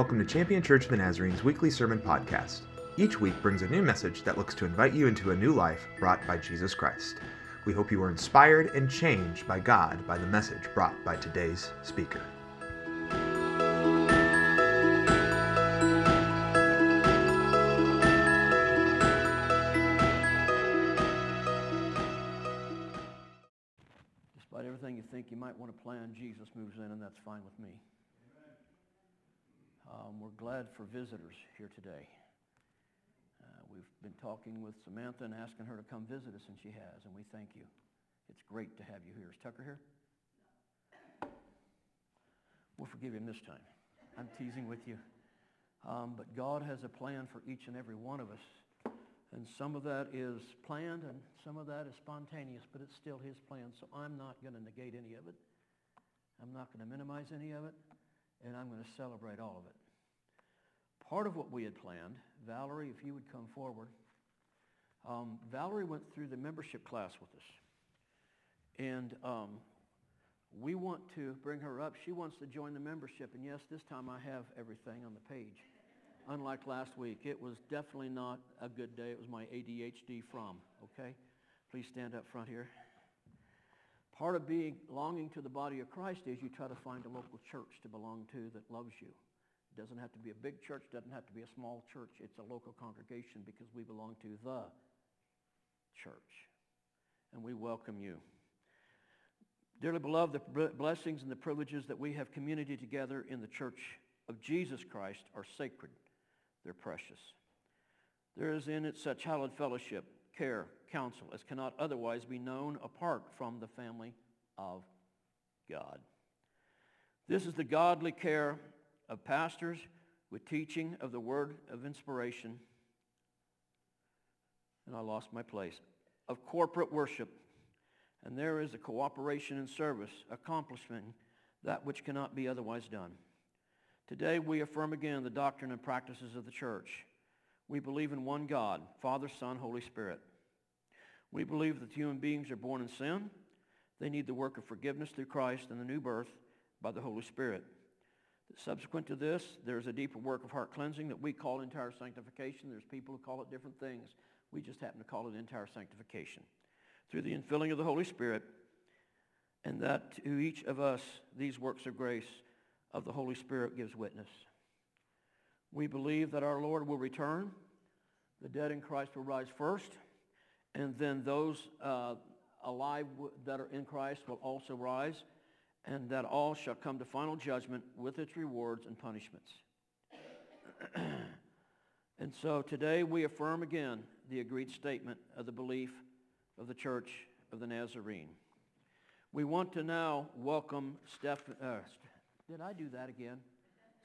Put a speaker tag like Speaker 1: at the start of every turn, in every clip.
Speaker 1: Welcome to Champion Church of the Nazarene's weekly sermon podcast. Each week brings a new message that looks to invite you into a new life brought by Jesus Christ. We hope you are inspired and changed by God by the message brought by today's speaker.
Speaker 2: Despite everything you think you might want to plan, Jesus moves in, and that's fine with me. Um, we're glad for visitors here today. Uh, we've been talking with Samantha and asking her to come visit us, and she has, and we thank you. It's great to have you here. Is Tucker here? We'll forgive him this time. I'm teasing with you. Um, but God has a plan for each and every one of us. And some of that is planned and some of that is spontaneous, but it's still his plan. So I'm not going to negate any of it. I'm not going to minimize any of it. And I'm going to celebrate all of it. Part of what we had planned, Valerie, if you would come forward. Um, Valerie went through the membership class with us. And um, we want to bring her up. She wants to join the membership. And yes, this time I have everything on the page. Unlike last week, it was definitely not a good day. It was my ADHD from, okay? Please stand up front here. Part of being longing to the body of Christ is you try to find a local church to belong to that loves you. It doesn't have to be a big church, doesn't have to be a small church. It's a local congregation because we belong to the church. And we welcome you. Dearly beloved, the blessings and the privileges that we have community together in the church of Jesus Christ are sacred. They're precious. There is in it such hallowed fellowship, care, counsel, as cannot otherwise be known apart from the family of God. This is the godly care of pastors with teaching of the word of inspiration. And I lost my place. Of corporate worship. And there is a cooperation and service, accomplishment, that which cannot be otherwise done. Today we affirm again the doctrine and practices of the church. We believe in one God, Father, Son, Holy Spirit. We believe that human beings are born in sin. They need the work of forgiveness through Christ and the new birth by the Holy Spirit. Subsequent to this, there's a deeper work of heart cleansing that we call entire sanctification. There's people who call it different things. We just happen to call it entire sanctification. Through the infilling of the Holy Spirit, and that to each of us, these works of grace of the Holy Spirit gives witness. We believe that our Lord will return. The dead in Christ will rise first. And then those uh, alive that are in Christ will also rise and that all shall come to final judgment with its rewards and punishments. and so today we affirm again the agreed statement of the belief of the Church of the Nazarene. We want to now welcome Stephanie. Uh, did I do that again?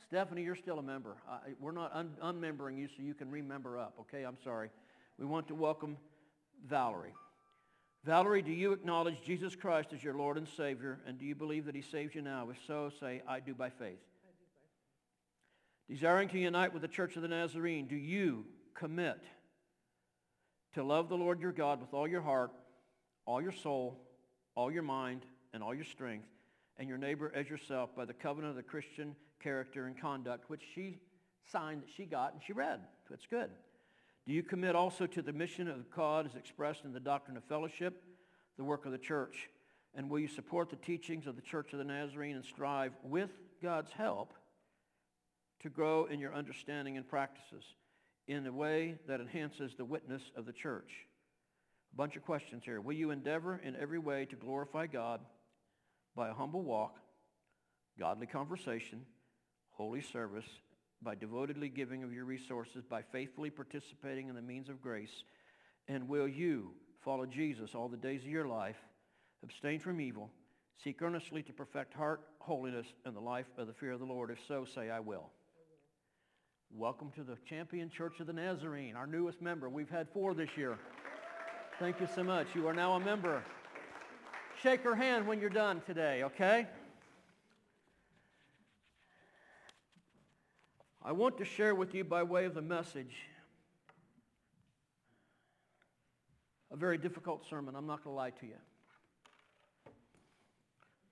Speaker 2: Stephanie, you're still a member. Uh, we're not un- unmembering you so you can remember up, okay? I'm sorry. We want to welcome Valerie. Valerie, do you acknowledge Jesus Christ as your Lord and Savior? And do you believe that he saves you now? If so, say, I do by faith. Desiring to unite with the Church of the Nazarene, do you commit to love the Lord your God with all your heart, all your soul, all your mind, and all your strength, and your neighbor as yourself by the covenant of the Christian character and conduct, which she signed that she got and she read. That's good. Do you commit also to the mission of God as expressed in the doctrine of fellowship, the work of the church? And will you support the teachings of the Church of the Nazarene and strive with God's help to grow in your understanding and practices in a way that enhances the witness of the church? A bunch of questions here. Will you endeavor in every way to glorify God by a humble walk, godly conversation, holy service, by devotedly giving of your resources, by faithfully participating in the means of grace? And will you follow Jesus all the days of your life, abstain from evil, seek earnestly to perfect heart, holiness, and the life of the fear of the Lord? If so, say, I will. Welcome to the Champion Church of the Nazarene, our newest member. We've had four this year. Thank you so much. You are now a member. Shake her hand when you're done today, okay? I want to share with you by way of the message a very difficult sermon. I'm not going to lie to you.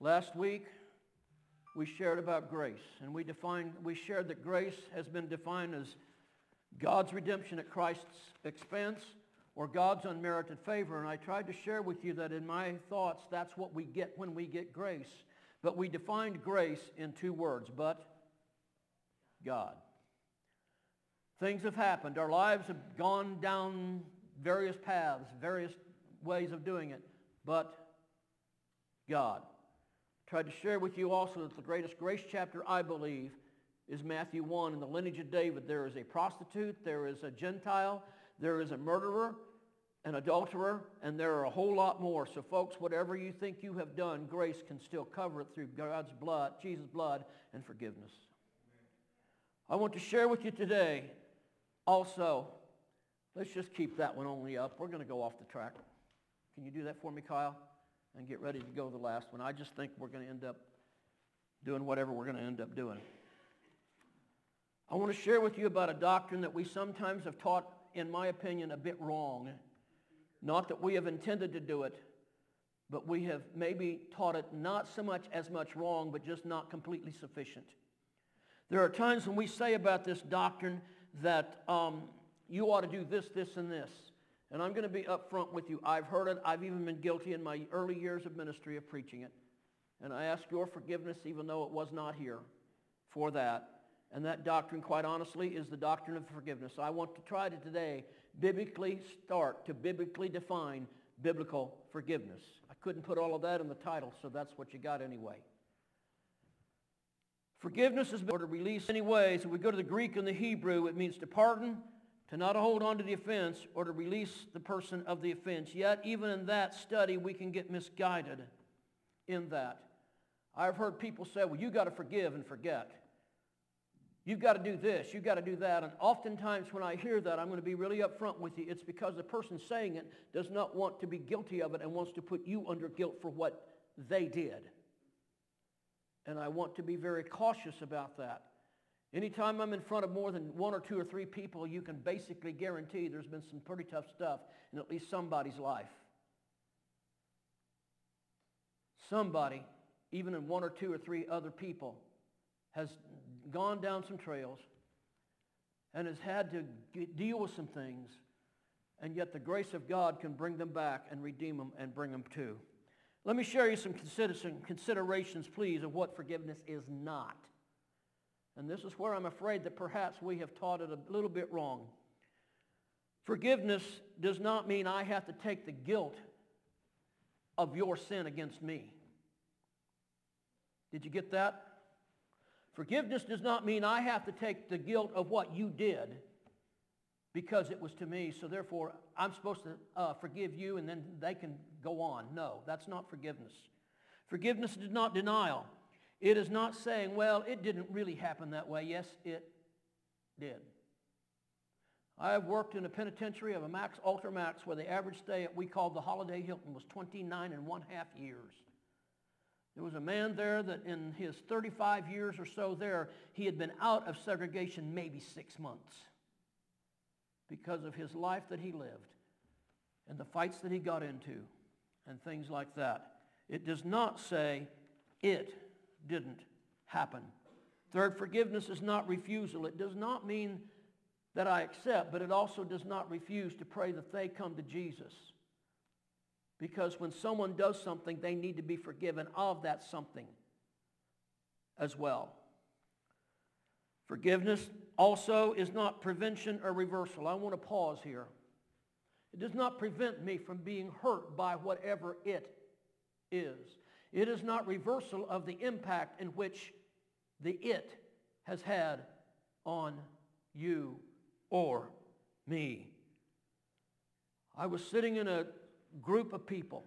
Speaker 2: Last week, we shared about grace, and we defined, we shared that grace has been defined as God's redemption at Christ's expense or God's unmerited favor. And I tried to share with you that in my thoughts, that's what we get when we get grace. But we defined grace in two words, but God. Things have happened. Our lives have gone down various paths, various ways of doing it, but God. Tried to share with you also that the greatest grace chapter, I believe, is Matthew 1. In the lineage of David, there is a prostitute, there is a Gentile, there is a murderer, an adulterer, and there are a whole lot more. So folks, whatever you think you have done, grace can still cover it through God's blood, Jesus' blood, and forgiveness. I want to share with you today also, let's just keep that one only up. We're going to go off the track. Can you do that for me, Kyle? And get ready to go to the last one. I just think we're going to end up doing whatever we're going to end up doing. I want to share with you about a doctrine that we sometimes have taught, in my opinion, a bit wrong. Not that we have intended to do it, but we have maybe taught it not so much as much wrong, but just not completely sufficient. There are times when we say about this doctrine that um, you ought to do this, this, and this. And I'm going to be upfront with you. I've heard it. I've even been guilty in my early years of ministry of preaching it. And I ask your forgiveness, even though it was not here, for that. And that doctrine, quite honestly, is the doctrine of forgiveness. I want to try to today biblically start to biblically define biblical forgiveness. I couldn't put all of that in the title, so that's what you got anyway. Forgiveness is to release any ways. If we go to the Greek and the Hebrew, it means to pardon, to not hold on to the offense, or to release the person of the offense. Yet, even in that study, we can get misguided in that. I've heard people say, well, you've got to forgive and forget. You've got to do this. You've got to do that. And oftentimes when I hear that, I'm going to be really upfront with you. It's because the person saying it does not want to be guilty of it and wants to put you under guilt for what they did. And I want to be very cautious about that. Anytime I'm in front of more than one or two or three people, you can basically guarantee there's been some pretty tough stuff in at least somebody's life. Somebody, even in one or two or three other people, has gone down some trails and has had to deal with some things, and yet the grace of God can bring them back and redeem them and bring them to. Let me share you some, considerations, please, of what forgiveness is not. And this is where I'm afraid that perhaps we have taught it a little bit wrong. Forgiveness does not mean I have to take the guilt of your sin against me. Did you get that? Forgiveness does not mean I have to take the guilt of what you did because it was to me, so therefore I'm supposed to uh, forgive you and then they can go on. No, that's not forgiveness. Forgiveness is not denial. It is not saying, well, it didn't really happen that way. Yes, it did. I have worked in a penitentiary of a max, ultra max, where the average stay at we called the Holiday Hilton was 29 and one half years. There was a man there that in his 35 years or so there, he had been out of segregation maybe six months because of his life that he lived and the fights that he got into and things like that. It does not say it didn't happen. Third, forgiveness is not refusal. It does not mean that I accept, but it also does not refuse to pray that they come to Jesus. Because when someone does something, they need to be forgiven of that something as well. Forgiveness also is not prevention or reversal. I want to pause here. It does not prevent me from being hurt by whatever it is. It is not reversal of the impact in which the it has had on you or me. I was sitting in a group of people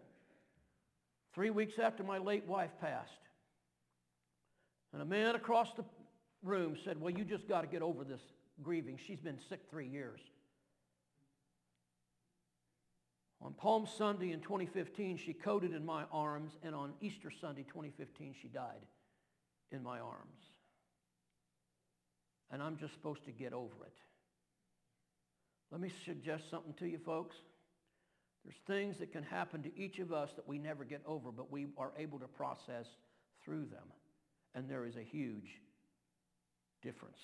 Speaker 2: three weeks after my late wife passed. And a man across the room said, well, you just got to get over this grieving. She's been sick three years. On Palm Sunday in 2015, she coded in my arms, and on Easter Sunday 2015, she died in my arms. And I'm just supposed to get over it. Let me suggest something to you folks. There's things that can happen to each of us that we never get over, but we are able to process through them And there is a huge difference.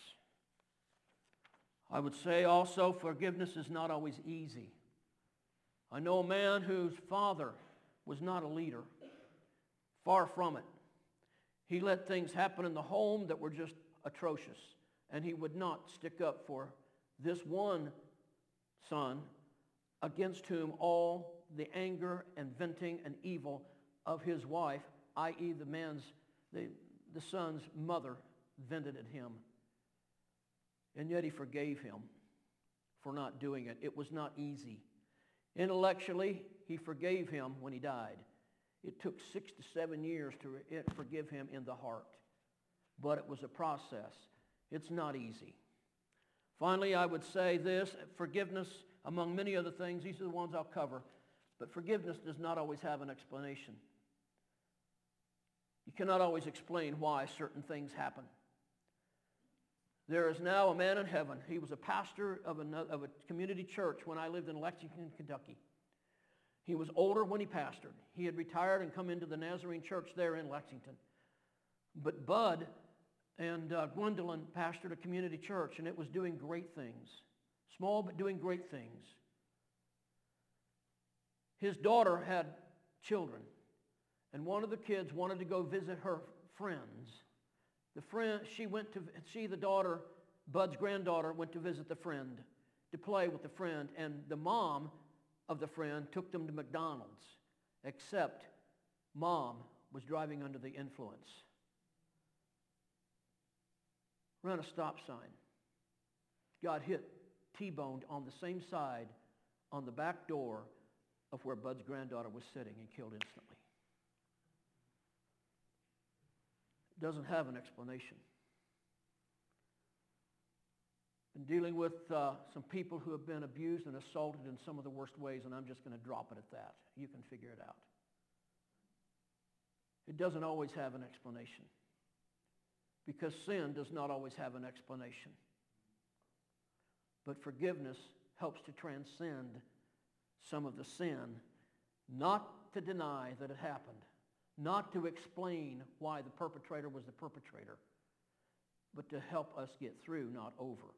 Speaker 2: I would say also forgiveness is not always easy. I know a man whose father was not a leader. Far from it. He let things happen in the home that were just atrocious. And he would not stick up for this one son against whom all the anger and venting and evil of his wife, i.e. the man's, the, the son's mother, vented at him. And yet he forgave him for not doing it. It was not easy. Intellectually, he forgave him when he died. It took six to seven years to forgive him in the heart. But it was a process. It's not easy. Finally, I would say this, forgiveness, among many other things, these are the ones I'll cover, but forgiveness does not always have an explanation. You cannot always explain why certain things happen. There is now a man in heaven. He was a pastor of a, of a community church when I lived in Lexington, Kentucky. He was older when he pastored. He had retired and come into the Nazarene church there in Lexington. But Bud and uh, Gwendolyn pastored a community church, and it was doing great things. Small, but doing great things. His daughter had children, and one of the kids wanted to go visit her friends. The friend, she went to, she, the daughter, Bud's granddaughter, went to visit the friend, to play with the friend, and the mom of the friend took them to McDonald's, except mom was driving under the influence. Ran a stop sign. Got hit, T-boned on the same side on the back door of where Bud's granddaughter was sitting and killed instantly. Doesn't have an explanation been dealing with uh, some people who have been abused and assaulted in some of the worst ways, and I'm just going to drop it at that. You can figure it out. It doesn't always have an explanation because sin does not always have an explanation. But forgiveness helps to transcend some of the sin, not to deny that it happened, not to explain why the perpetrator was the perpetrator, but to help us get through, not over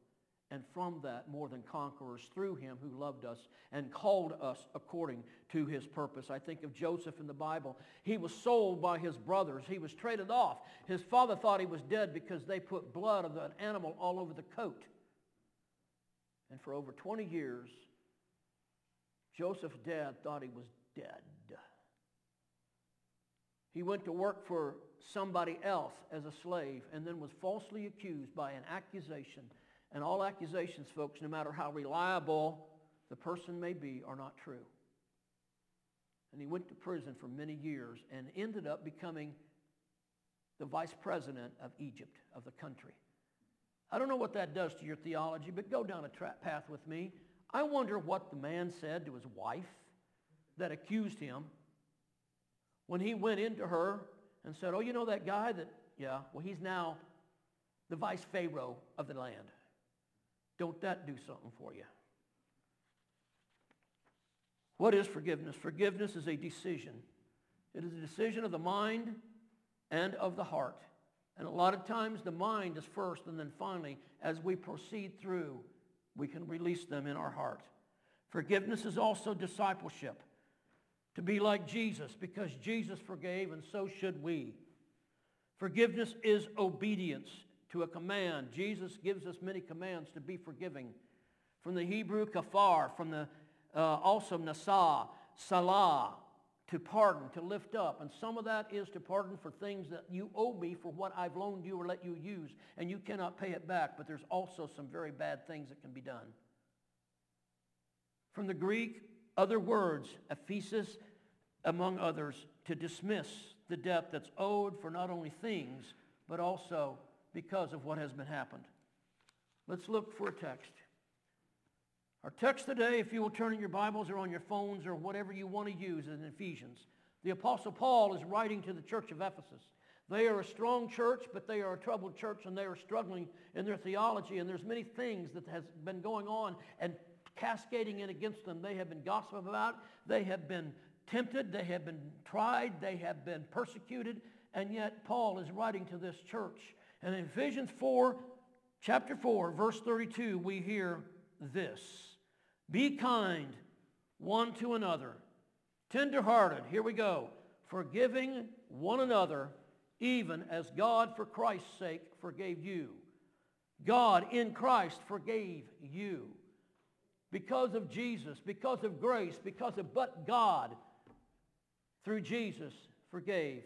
Speaker 2: and from that more than conquerors through him who loved us and called us according to his purpose. I think of Joseph in the Bible. He was sold by his brothers. He was traded off. His father thought he was dead because they put blood of an animal all over the coat. And for over 20 years, Joseph's dad thought he was dead. He went to work for somebody else as a slave and then was falsely accused by an accusation and all accusations, folks, no matter how reliable the person may be, are not true. And he went to prison for many years and ended up becoming the vice president of Egypt, of the country. I don't know what that does to your theology, but go down a tra- path with me. I wonder what the man said to his wife that accused him when he went into her and said, oh, you know that guy that, yeah, well, he's now the vice pharaoh of the land. Don't that do something for you? What is forgiveness? Forgiveness is a decision. It is a decision of the mind and of the heart. And a lot of times the mind is first and then finally, as we proceed through, we can release them in our heart. Forgiveness is also discipleship. To be like Jesus because Jesus forgave and so should we. Forgiveness is obedience to a command. Jesus gives us many commands to be forgiving. From the Hebrew kafar, from the uh, also nasa, salah, to pardon, to lift up. And some of that is to pardon for things that you owe me for what I've loaned you or let you use, and you cannot pay it back. But there's also some very bad things that can be done. From the Greek, other words, aphesis, among others, to dismiss the debt that's owed for not only things, but also because of what has been happened. Let's look for a text. Our text today, if you will turn in your Bibles or on your phones or whatever you want to use, in Ephesians. The Apostle Paul is writing to the church of Ephesus. They are a strong church, but they are a troubled church, and they are struggling in their theology, and there's many things that has been going on and cascading in against them. They have been gossiped about. They have been tempted. They have been tried. They have been persecuted And yet Paul is writing to this church. And in Ephesians 4, chapter 4, verse 32, we hear this. Be kind one to another, tenderhearted, here we go, forgiving one another, even as God for Christ's sake forgave you. God in Christ forgave you. Because of Jesus, because of grace, because of but God, through Jesus, forgave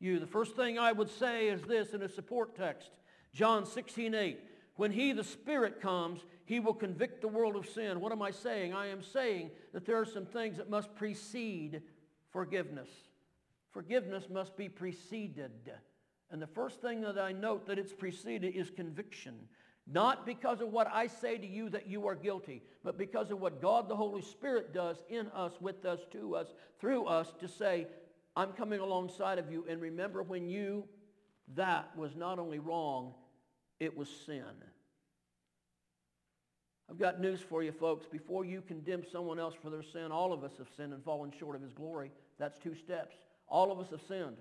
Speaker 2: you. The first thing I would say is this in a support text. John 16, 8. When he, the Spirit, comes, he will convict the world of sin. What am I saying? I am saying that there are some things that must precede forgiveness. Forgiveness must be preceded. And the first thing that I note that it's preceded is conviction. Not because of what I say to you that you are guilty, but because of what God the Holy Spirit does in us, with us, to us, through us to say, I'm coming alongside of you and remember when you, that was not only wrong, it was sin. I've got news for you folks. Before you condemn someone else for their sin, all of us have sinned and fallen short of his glory. That's two steps. All of us have sinned.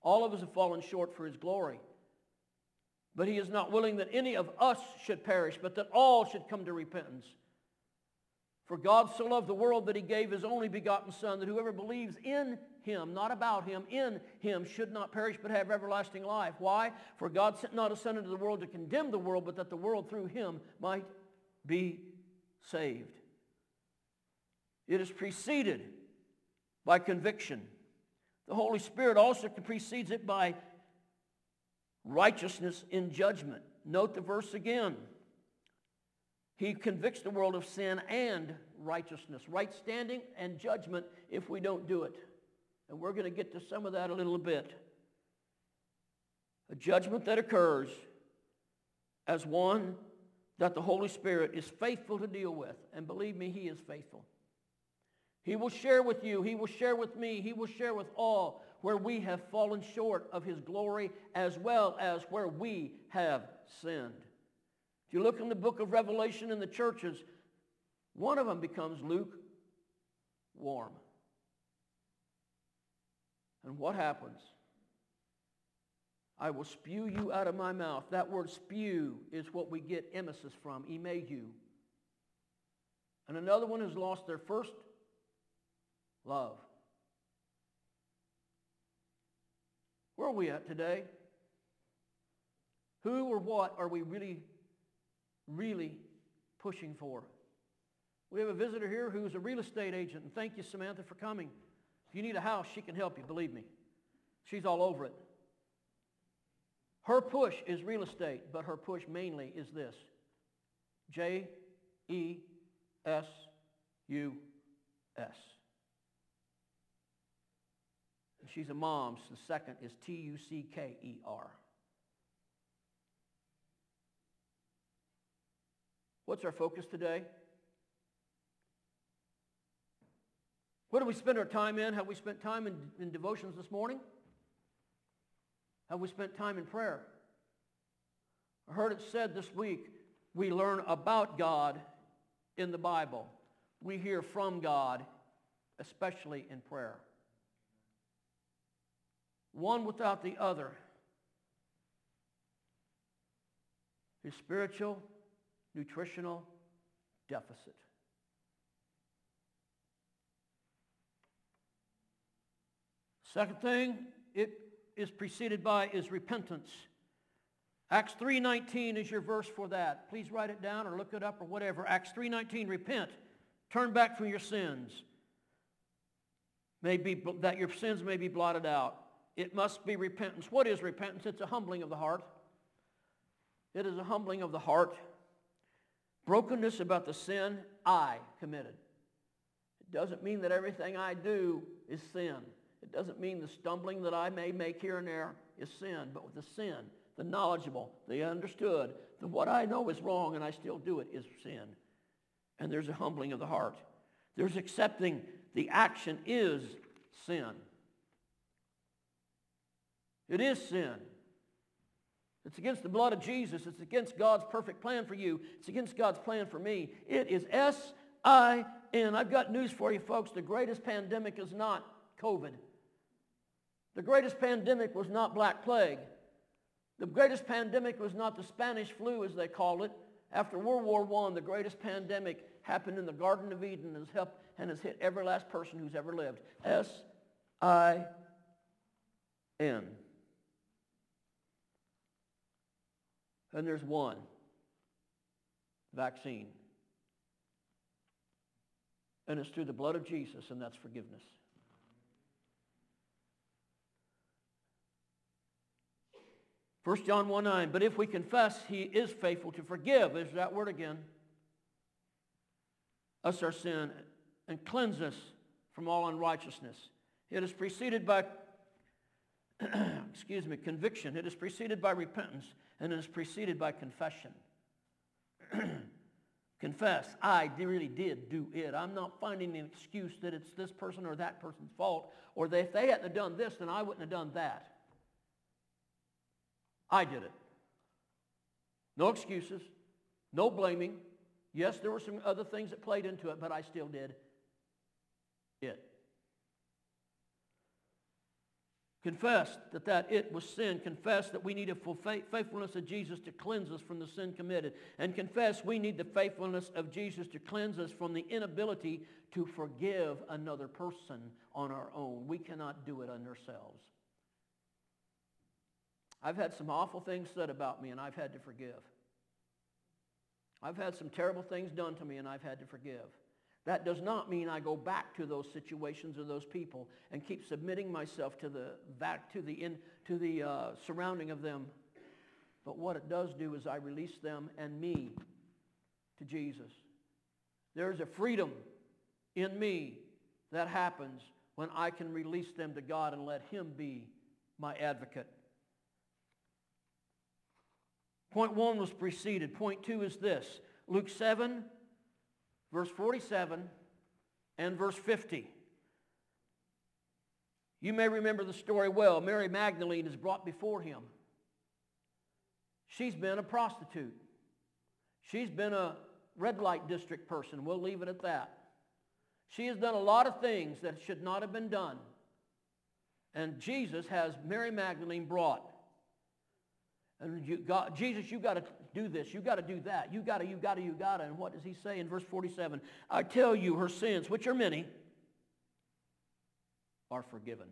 Speaker 2: All of us have fallen short for his glory. But he is not willing that any of us should perish, but that all should come to repentance. For God so loved the world that he gave his only begotten Son, that whoever believes in him, not about him, in him, should not perish but have everlasting life. Why? For God sent not a Son into the world to condemn the world, but that the world through him might be saved. It is preceded by conviction. The Holy Spirit also precedes it by righteousness in judgment. Note the verse again. He convicts the world of sin and righteousness, right standing and judgment if we don't do it. And we're going to get to some of that a little bit. A judgment that occurs as one that the Holy Spirit is faithful to deal with. And believe me, he is faithful. He will share with you. He will share with me. He will share with all where we have fallen short of his glory as well as where we have sinned. If you look in the book of Revelation in the churches, one of them becomes lukewarm. And what happens? I will spew you out of my mouth. That word spew is what we get emesis from, emegu. And another one has lost their first love. Where are we at today? Who or what are we really, really pushing for? We have a visitor here who's a real estate agent, and thank you, Samantha, for coming. If you need a house, she can help you, believe me. She's all over it. Her push is real estate, but her push mainly is this. J-E-S-U-S. She's a mom. So the second is T-U-C-K-E-R. What's our focus today? What do we spend our time in? Have we spent time in, in devotions this morning? Have we spent time in prayer? I heard it said this week, we learn about God in the Bible. We hear from God, especially in prayer. One without the other is spiritual, nutritional deficit. Second thing it is preceded by is repentance. Acts 3.19 is your verse for that. Please write it down or look it up or whatever. Acts 3.19, repent. Turn back from your sins. May be, that your sins may be blotted out. It must be repentance. What is repentance? It's a humbling of the heart. It is a humbling of the heart. Brokenness about the sin I committed. It doesn't mean that everything I do is sin. It doesn't mean the stumbling that I may make here and there is sin, but with the sin, the knowledgeable, the understood, that what I know is wrong and I still do it is sin. And there's a humbling of the heart. There's accepting the action is sin. It is sin. It's against the blood of Jesus. It's against God's perfect plan for you. It's against God's plan for me. It is S-I-N. I've got news for you, folks. The greatest pandemic is not COVID. The greatest pandemic was not Black Plague. The greatest pandemic was not the Spanish flu, as they call it. After World War I, the greatest pandemic happened in the Garden of Eden and has, helped, and has hit every last person who's ever lived. S-I-N. And there's one vaccine. And it's through the blood of Jesus, and that's forgiveness. 1 John 1 9, but if we confess, he is faithful to forgive, is that word again, us our sin and cleanse us from all unrighteousness. It is preceded by, excuse me, conviction. It is preceded by repentance, and it is preceded by confession. Confess, I really did do it. I'm not finding an excuse that it's this person or that person's fault, or that if they hadn't have done this, then I wouldn't have done that. I did it. No excuses, no blaming. Yes, there were some other things that played into it, but I still did it. Confess that that it was sin. Confess that we need full faithfulness of Jesus to cleanse us from the sin committed. And confess we need the faithfulness of Jesus to cleanse us from the inability to forgive another person on our own. We cannot do it on ourselves. I've had some awful things said about me and I've had to forgive. I've had some terrible things done to me and I've had to forgive. That does not mean I go back to those situations or those people and keep submitting myself to the back to the in, to the uh, surrounding of them. But what it does do is I release them and me to Jesus. There is a freedom in me that happens when I can release them to God and let him be my advocate Point one was preceded. Point two is this. Luke 7, verse 47 and verse 50. You may remember the story well. Mary Magdalene is brought before him. She's been a prostitute. She's been a red light district person. We'll leave it at that. She has done a lot of things that should not have been done. And Jesus has Mary Magdalene brought. And you Jesus, you got to do this. You've got to do that. You've got to, you've got to, you've got to. And what does he say in verse 47? I tell you, her sins, which are many, are forgiven.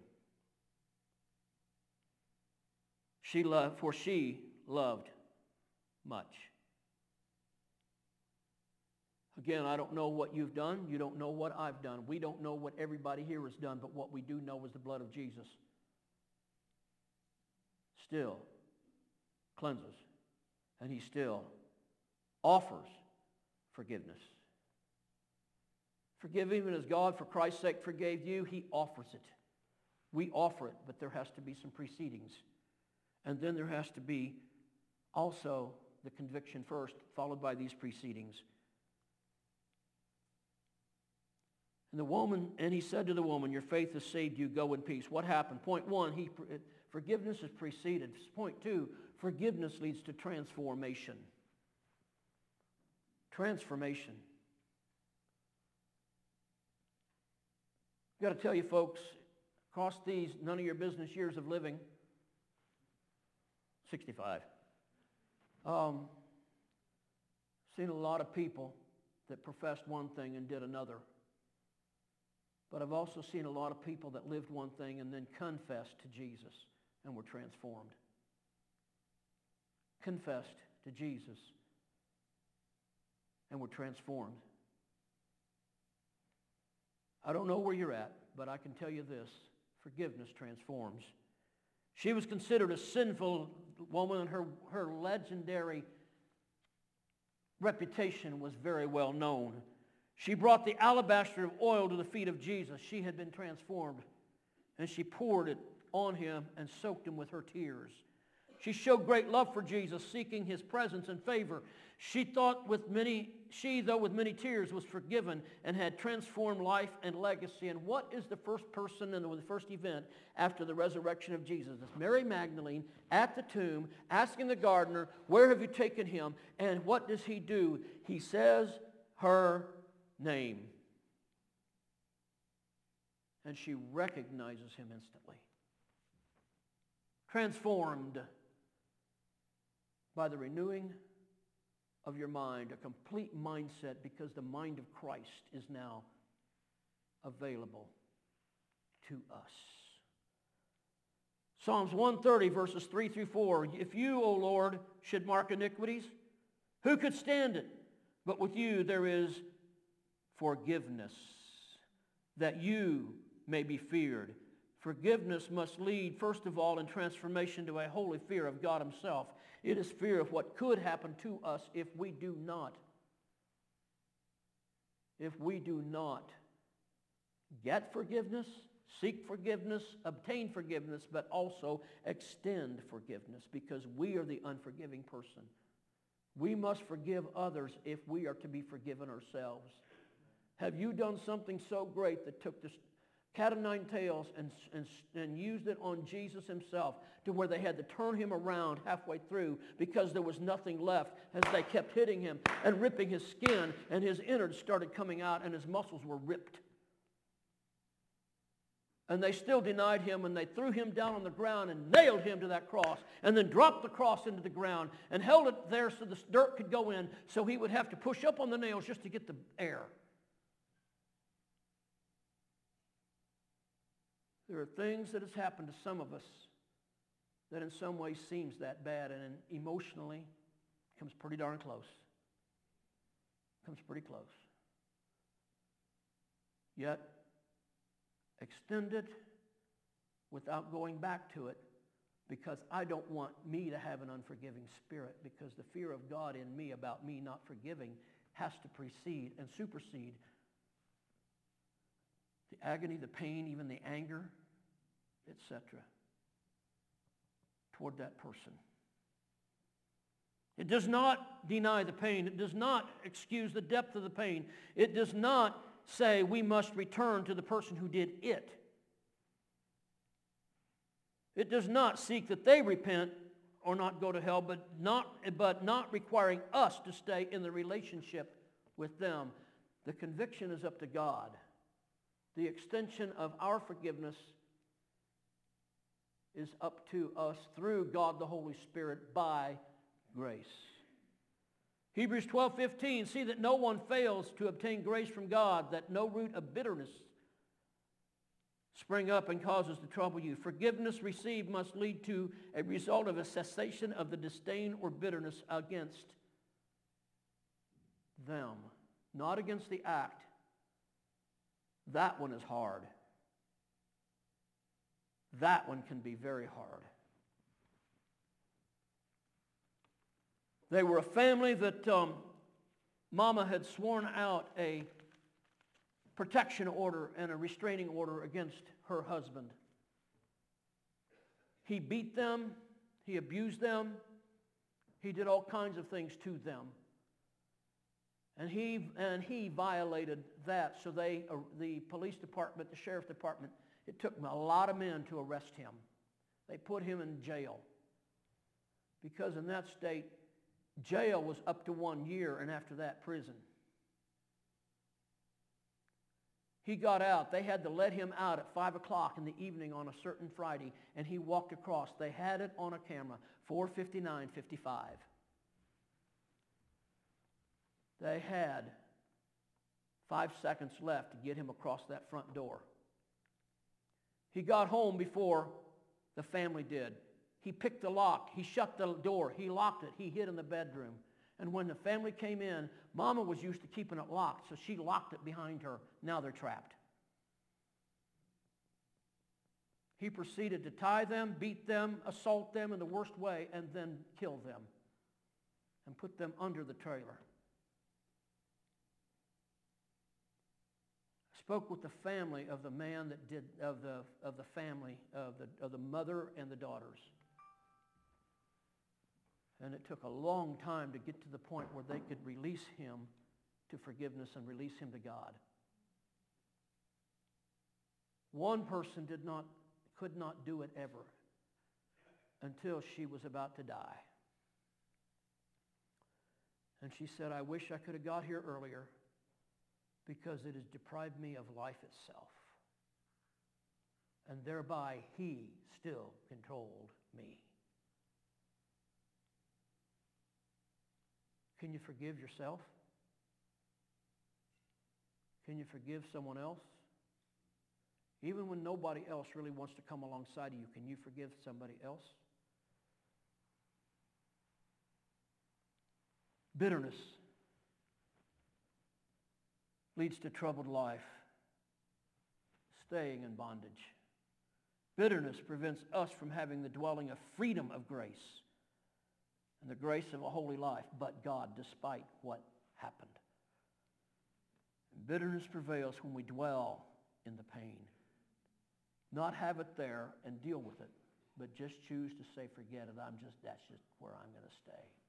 Speaker 2: She loved, for she loved much. Again, I don't know what you've done. You don't know what I've done. We don't know what everybody here has done, but what we do know is the blood of Jesus. Still, cleanses. And he still offers forgiveness. Forgive even as God, for Christ's sake, forgave you. He offers it. We offer it, but there has to be some precedings. And then there has to be also the conviction first, followed by these precedings. And the woman, and he said to the woman, your faith has saved you, go in peace. What happened? Point one, he, forgiveness is preceded. Point two, Forgiveness leads to transformation. Transformation. I've got to tell you, folks, across these none of your business years of living, 65, um, seen a lot of people that professed one thing and did another. But I've also seen a lot of people that lived one thing and then confessed to Jesus and were transformed confessed to Jesus and were transformed. I don't know where you're at, but I can tell you this. Forgiveness transforms. She was considered a sinful woman, and her, her legendary reputation was very well known. She brought the alabaster of oil to the feet of Jesus. She had been transformed, and she poured it on him and soaked him with her tears. She showed great love for Jesus, seeking his presence and favor. She thought with many, she though with many tears was forgiven and had transformed life and legacy. And what is the first person and the first event after the resurrection of Jesus? It's Mary Magdalene at the tomb asking the gardener, where have you taken him? And what does he do? He says her name. And she recognizes him instantly. transformed by the renewing of your mind, a complete mindset because the mind of Christ is now available to us. Psalms 130 verses 3 through 4. If you, O Lord, should mark iniquities, who could stand it? But with you there is forgiveness, that you may be feared. Forgiveness must lead, first of all, in transformation to a holy fear of God himself. It is fear of what could happen to us if we do not. If we do not get forgiveness, seek forgiveness, obtain forgiveness, but also extend forgiveness because we are the unforgiving person. We must forgive others if we are to be forgiven ourselves. Have you done something so great that took this cat of nine tails and, and, and used it on Jesus himself to where they had to turn him around halfway through because there was nothing left as they kept hitting him and ripping his skin and his innards started coming out and his muscles were ripped. And they still denied him and they threw him down on the ground and nailed him to that cross and then dropped the cross into the ground and held it there so the dirt could go in so he would have to push up on the nails just to get the air. There are things that has happened to some of us that in some ways seems that bad and emotionally comes pretty darn close. Comes pretty close. Yet, extend it without going back to it because I don't want me to have an unforgiving spirit because the fear of God in me about me not forgiving has to precede and supersede the agony, the pain, even the anger etc., toward that person. It does not deny the pain. It does not excuse the depth of the pain. It does not say we must return to the person who did it. It does not seek that they repent or not go to hell, but not, but not requiring us to stay in the relationship with them. The conviction is up to God. The extension of our forgiveness is up to us through God the Holy Spirit by grace. Hebrews 12, 15, see that no one fails to obtain grace from God, that no root of bitterness spring up and causes to trouble you. Forgiveness received must lead to a result of a cessation of the disdain or bitterness against them, not against the act. That one is hard that one can be very hard. They were a family that um, Mama had sworn out a protection order and a restraining order against her husband. He beat them. He abused them. He did all kinds of things to them. And he, and he violated that. So they, uh, the police department, the sheriff department, it took a lot of men to arrest him. They put him in jail. Because in that state, jail was up to one year, and after that, prison. He got out. They had to let him out at 5 o'clock in the evening on a certain Friday, and he walked across. They had it on a camera, 459.55. They had five seconds left to get him across that front door. He got home before the family did. He picked the lock. He shut the door. He locked it. He hid in the bedroom. And when the family came in, Mama was used to keeping it locked, so she locked it behind her. Now they're trapped. He proceeded to tie them, beat them, assault them in the worst way, and then kill them and put them under the trailer. Spoke with the family of the man that did, of the, of the family, of the, of the mother and the daughters. And it took a long time to get to the point where they could release him to forgiveness and release him to God. One person did not, could not do it ever until she was about to die. And she said, I wish I could have got here earlier because it has deprived me of life itself. And thereby he still controlled me. Can you forgive yourself? Can you forgive someone else? Even when nobody else really wants to come alongside you, can you forgive somebody else? Bitterness leads to troubled life, staying in bondage. Bitterness prevents us from having the dwelling of freedom of grace and the grace of a holy life, but God, despite what happened. Bitterness prevails when we dwell in the pain. Not have it there and deal with it, but just choose to say, forget it. I'm just, that's just where I'm going to stay.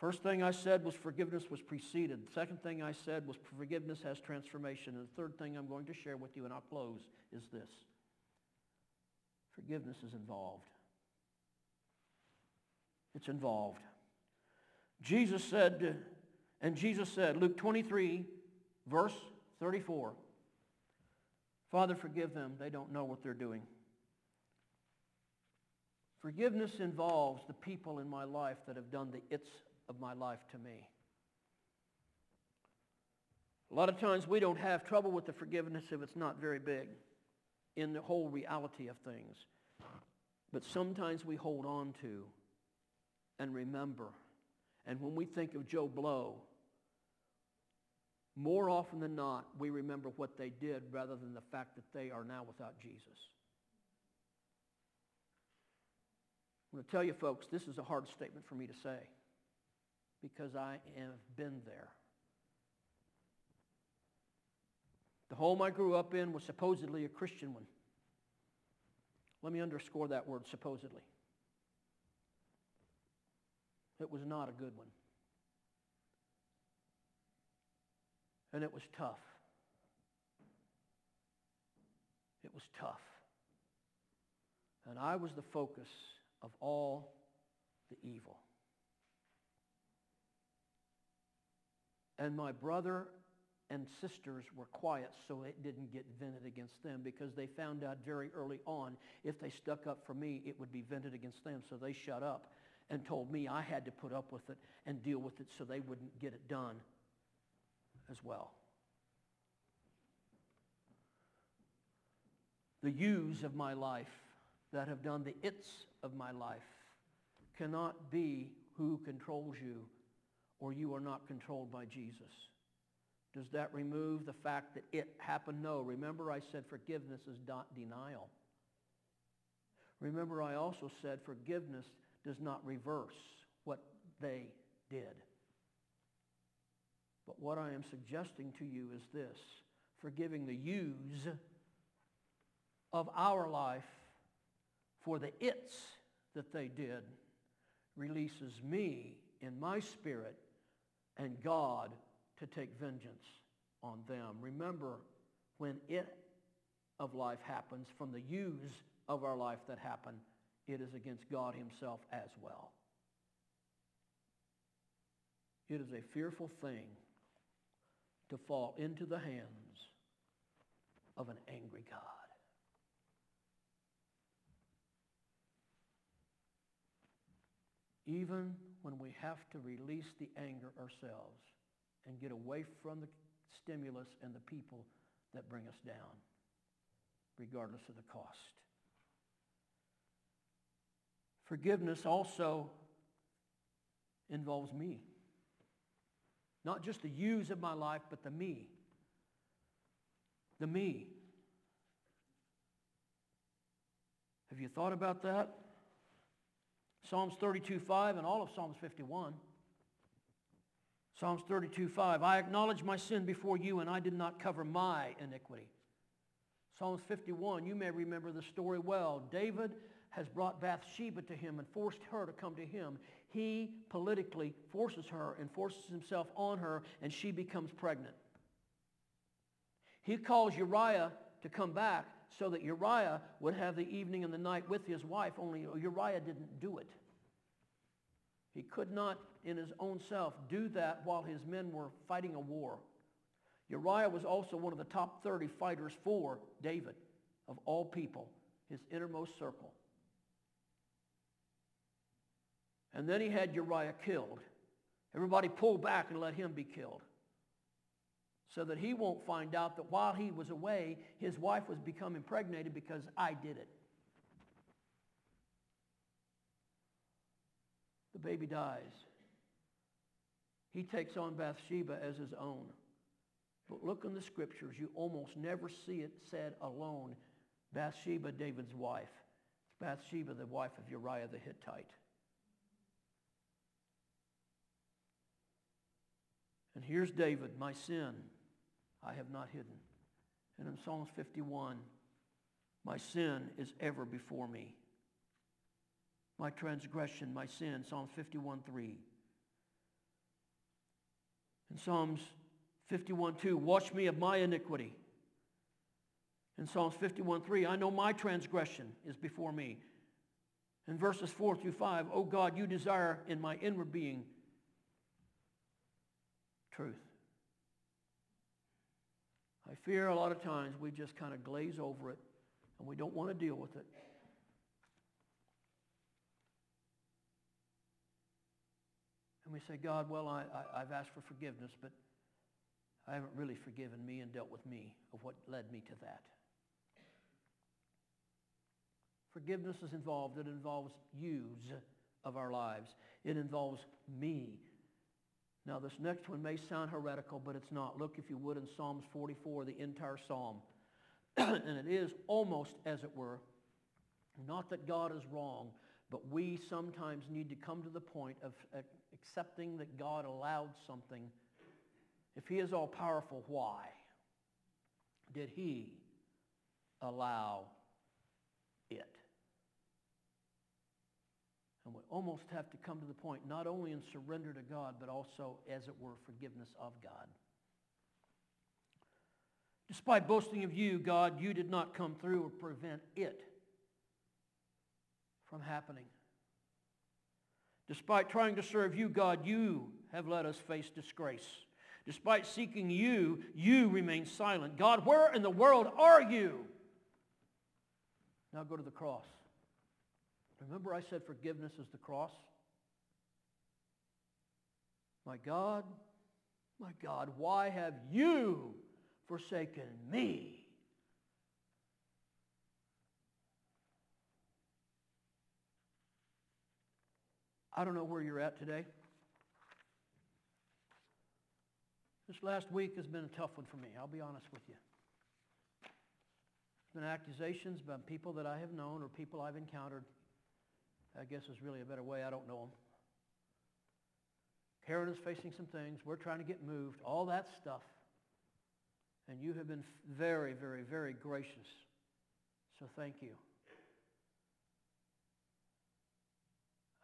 Speaker 2: First thing I said was forgiveness was preceded. The second thing I said was forgiveness has transformation. And the third thing I'm going to share with you, and I'll close, is this. Forgiveness is involved. It's involved. Jesus said, and Jesus said, Luke 23, verse 34, Father, forgive them. They don't know what they're doing. Forgiveness involves the people in my life that have done the it's of my life to me. A lot of times we don't have trouble with the forgiveness if it's not very big in the whole reality of things. But sometimes we hold on to and remember. And when we think of Joe Blow, more often than not, we remember what they did rather than the fact that they are now without Jesus. I'm going to tell you, folks, this is a hard statement for me to say because I have been there. The home I grew up in was supposedly a Christian one. Let me underscore that word, supposedly. It was not a good one. And it was tough. It was tough. And I was the focus of all the evil. And my brother and sisters were quiet so it didn't get vented against them because they found out very early on if they stuck up for me, it would be vented against them. So they shut up and told me I had to put up with it and deal with it so they wouldn't get it done as well. The yous of my life that have done the its of my life cannot be who controls you or you are not controlled by Jesus. Does that remove the fact that it happened? No. Remember I said forgiveness is not denial. Remember I also said forgiveness does not reverse what they did. But what I am suggesting to you is this. Forgiving the yous of our life for the its that they did releases me in my spirit and God to take vengeance on them. Remember, when it of life happens, from the use of our life that happen, it is against God himself as well. It is a fearful thing to fall into the hands of an angry God. Even when we have to release the anger ourselves and get away from the stimulus and the people that bring us down, regardless of the cost. Forgiveness also involves me. Not just the yous of my life, but the me. The me. Have you thought about that? Psalms 32.5 and all of Psalms 51. Psalms 32.5, I acknowledge my sin before you and I did not cover my iniquity. Psalms 51, you may remember the story well. David has brought Bathsheba to him and forced her to come to him. He politically forces her and forces himself on her and she becomes pregnant. He calls Uriah to come back so that Uriah would have the evening and the night with his wife, only Uriah didn't do it. He could not in his own self do that while his men were fighting a war. Uriah was also one of the top 30 fighters for David, of all people, his innermost circle. And then he had Uriah killed. Everybody pulled back and let him be killed so that he won't find out that while he was away, his wife was become impregnated because I did it. The baby dies. He takes on Bathsheba as his own. But look in the scriptures. You almost never see it said alone. Bathsheba, David's wife. Bathsheba, the wife of Uriah the Hittite. And here's David, my sin I have not hidden. And in Psalms 51, my sin is ever before me. My transgression, my sin, Psalms 51, 3. In Psalms 51, 2, wash me of my iniquity. In Psalms 51, 3, I know my transgression is before me. In verses 4 through 5, O oh God, you desire in my inward being truth. I fear a lot of times we just kind of glaze over it and we don't want to deal with it. And we say, God, well, I, I, have asked for forgiveness, but I haven't really forgiven me and dealt with me of what led me to that. Forgiveness is involved. It involves yous of our lives. It involves me now, this next one may sound heretical, but it's not. Look, if you would, in Psalms 44, the entire psalm. and it is almost, as it were, not that God is wrong, but we sometimes need to come to the point of accepting that God allowed something. If he is all powerful, why did he allow it? And we almost have to come to the point, not only in surrender to God, but also, as it were, forgiveness of God. Despite boasting of you, God, you did not come through or prevent it from happening. Despite trying to serve you, God, you have let us face disgrace. Despite seeking you, you remain silent. God, where in the world are you? Now go to the cross. Remember I said forgiveness is the cross? My God, my God, why have you forsaken me? I don't know where you're at today. This last week has been a tough one for me, I'll be honest with you. There's been accusations by people that I have known or people I've encountered I guess is really a better way. I don't know them. Karen is facing some things. We're trying to get moved. All that stuff. And you have been very, very, very gracious. So thank you.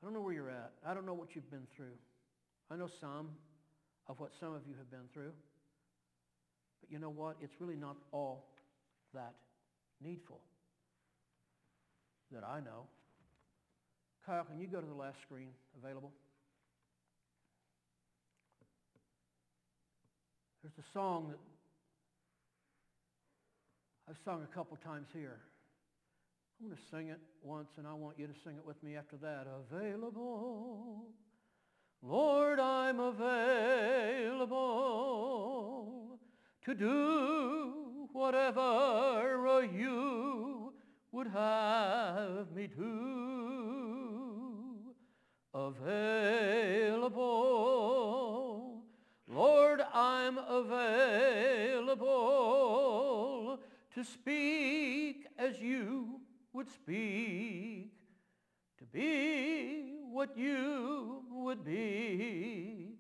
Speaker 2: Don't know where you're at. I don't know what you've been through. I know some of what some of you have been through. But you know what? It's really not all that needful that I know. Kyle, can you go to the last screen available? There's a song that I've sung a couple times here. I'm going to sing it once, and I want you to sing it with me after that. Available. Lord, I'm available to do whatever you would have me do available. Lord, I'm available to speak as you would speak, to be what you would be,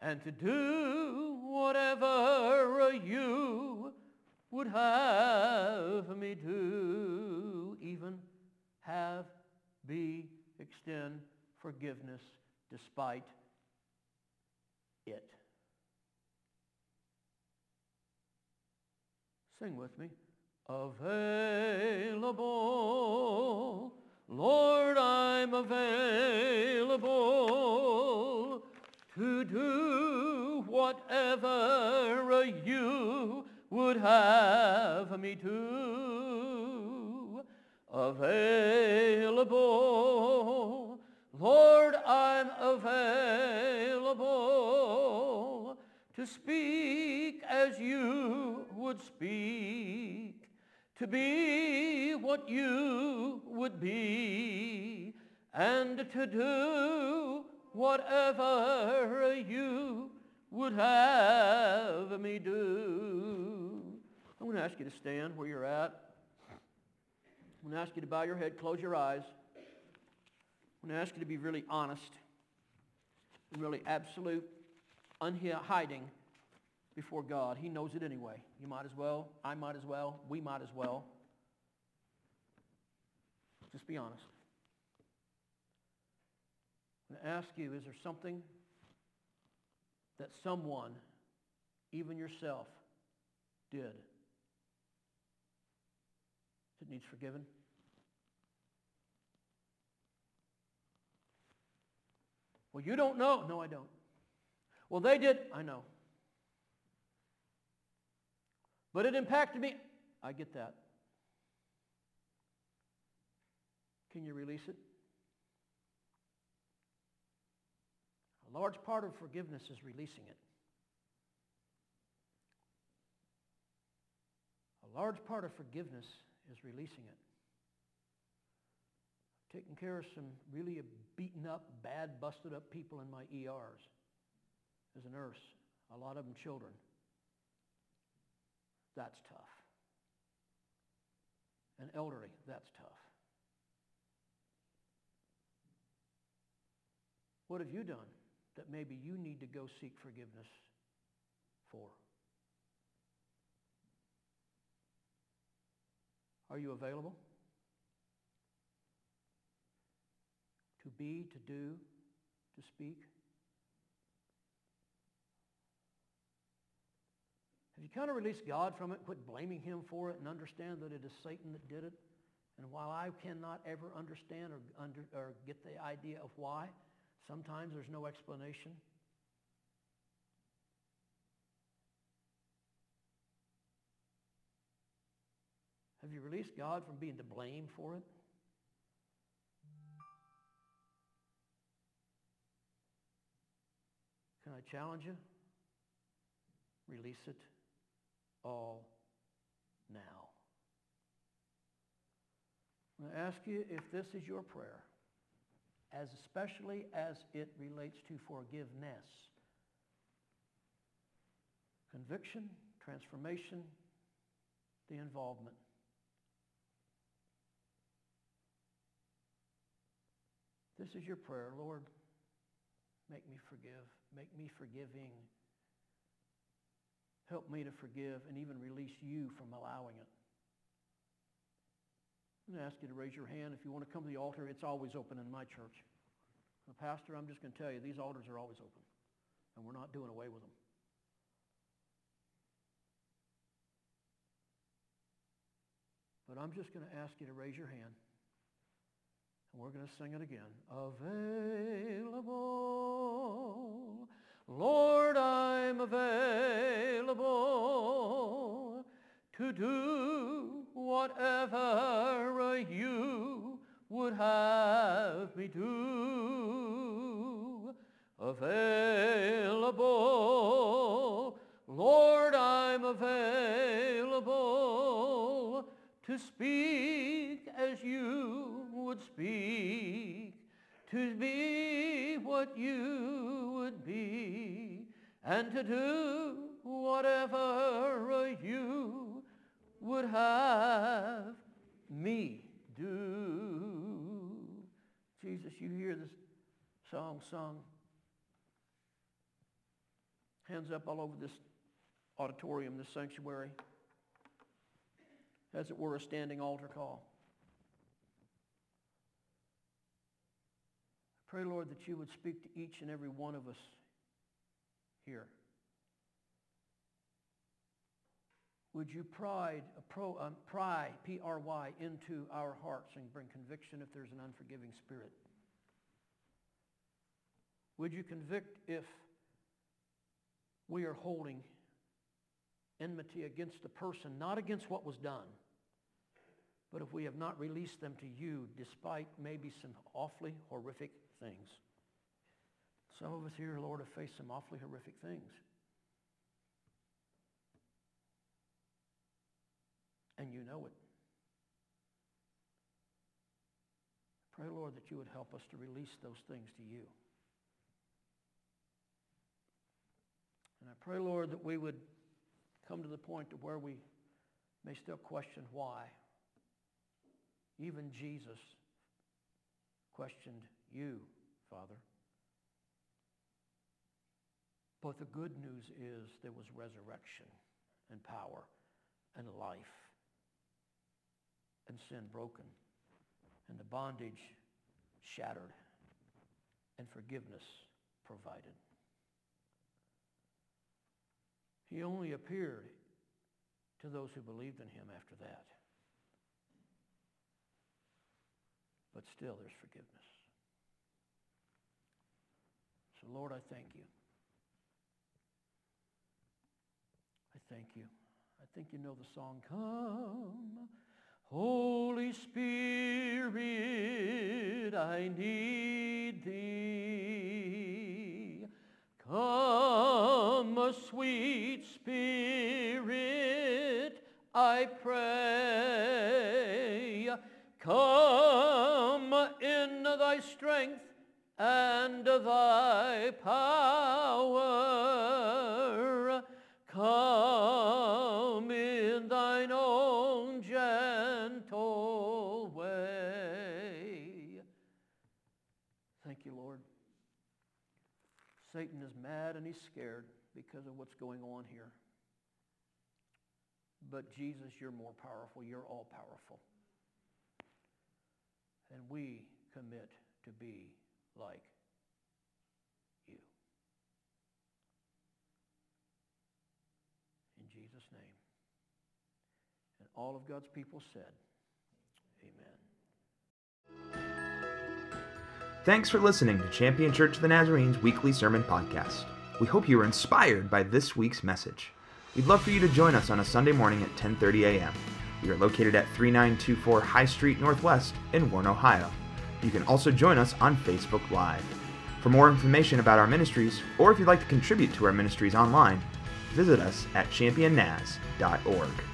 Speaker 2: and to do whatever you would have me do, even have, be, extend, forgiveness despite it. Sing with me. Available, Lord, I'm available to do whatever you would have me to. Available, Lord, I'm available to speak as you would speak to be what you would be, and to do whatever you would have me do. I'm going to ask you to stand where you're at. I'm going to ask you to bow your head, close your eyes. I'm going to ask you to be really honest really absolute, unhiding before God. He knows it anyway. You might as well. I might as well. We might as well. Just be honest. I'm going to ask you, is there something that someone, even yourself, did that needs forgiven? Well, you don't know. No, I don't. Well, they did. I know. But it impacted me. I get that. Can you release it? A large part of forgiveness is releasing it. A large part of forgiveness is releasing it. I've taken care of some really beaten up, bad, busted up people in my ERs as a nurse, a lot of them children. That's tough. And elderly, that's tough. What have you done that maybe you need to go seek forgiveness for? Are you available? To be, to do, to speak? Have you kind of release God from it, quit blaming him for it, and understand that it is Satan that did it? And while I cannot ever understand or, under, or get the idea of why, sometimes there's no explanation. Have you released God from being to blame for it? Can I challenge you? Release it all now. I'm going to ask you if this is your prayer, as especially as it relates to forgiveness. Conviction, transformation, the involvement. This is your prayer, Lord. Make me forgive. Make me forgiving. Help me to forgive and even release you from allowing it. I'm going to ask you to raise your hand. If you want to come to the altar, it's always open in my church. Pastor, I'm just going to tell you, these altars are always open. And we're not doing away with them. But I'm just going to ask you to raise your hand. And we're going to sing it again. Available. Lord, I'm available to do whatever you would have me do. Available. Lord, I'm available to speak as you would speak, to be what you be, and to do whatever you would have me do. Jesus, you hear this song sung. Hands up all over this auditorium, this sanctuary as it were, a standing altar call. Pray, Lord, that you would speak to each and every one of us here. Would you pride, pro, um, pry, P-R-Y, into our hearts and bring conviction if there's an unforgiving spirit? Would you convict if we are holding enmity against the person, not against what was done, but if we have not released them to you, despite maybe some awfully horrific things. Some of us here, Lord, have faced some awfully horrific things. And you know it. Pray, Lord, that you would help us to release those things to you. And I pray, Lord, that we would come to the point to where we may still question why. Even Jesus questioned you, Father. But the good news is there was resurrection and power and life and sin broken and the bondage shattered and forgiveness provided. He only appeared to those who believed in him after that. But still, there's forgiveness. So, Lord, I thank you. I thank you. I think you know the song, Come, Holy Spirit, I need thee. Come, a sweet Spirit, I pray. Come and thy power. Come in thine own gentle way. Thank you, Lord. Satan is mad and he's scared because of what's going on here. But Jesus, you're more powerful. You're all powerful. And we commit to be like you. In Jesus' name. And all of God's people said, Amen.
Speaker 1: Thanks for listening to Champion Church of the Nazarene's weekly sermon podcast. We hope you were inspired by this week's message. We'd love for you to join us on a Sunday morning at 10:30 a.m. We are located at 3924 High Street Northwest in Warren, Ohio. You can also join us on Facebook Live. For more information about our ministries, or if you'd like to contribute to our ministries online, visit us at championnaz.org.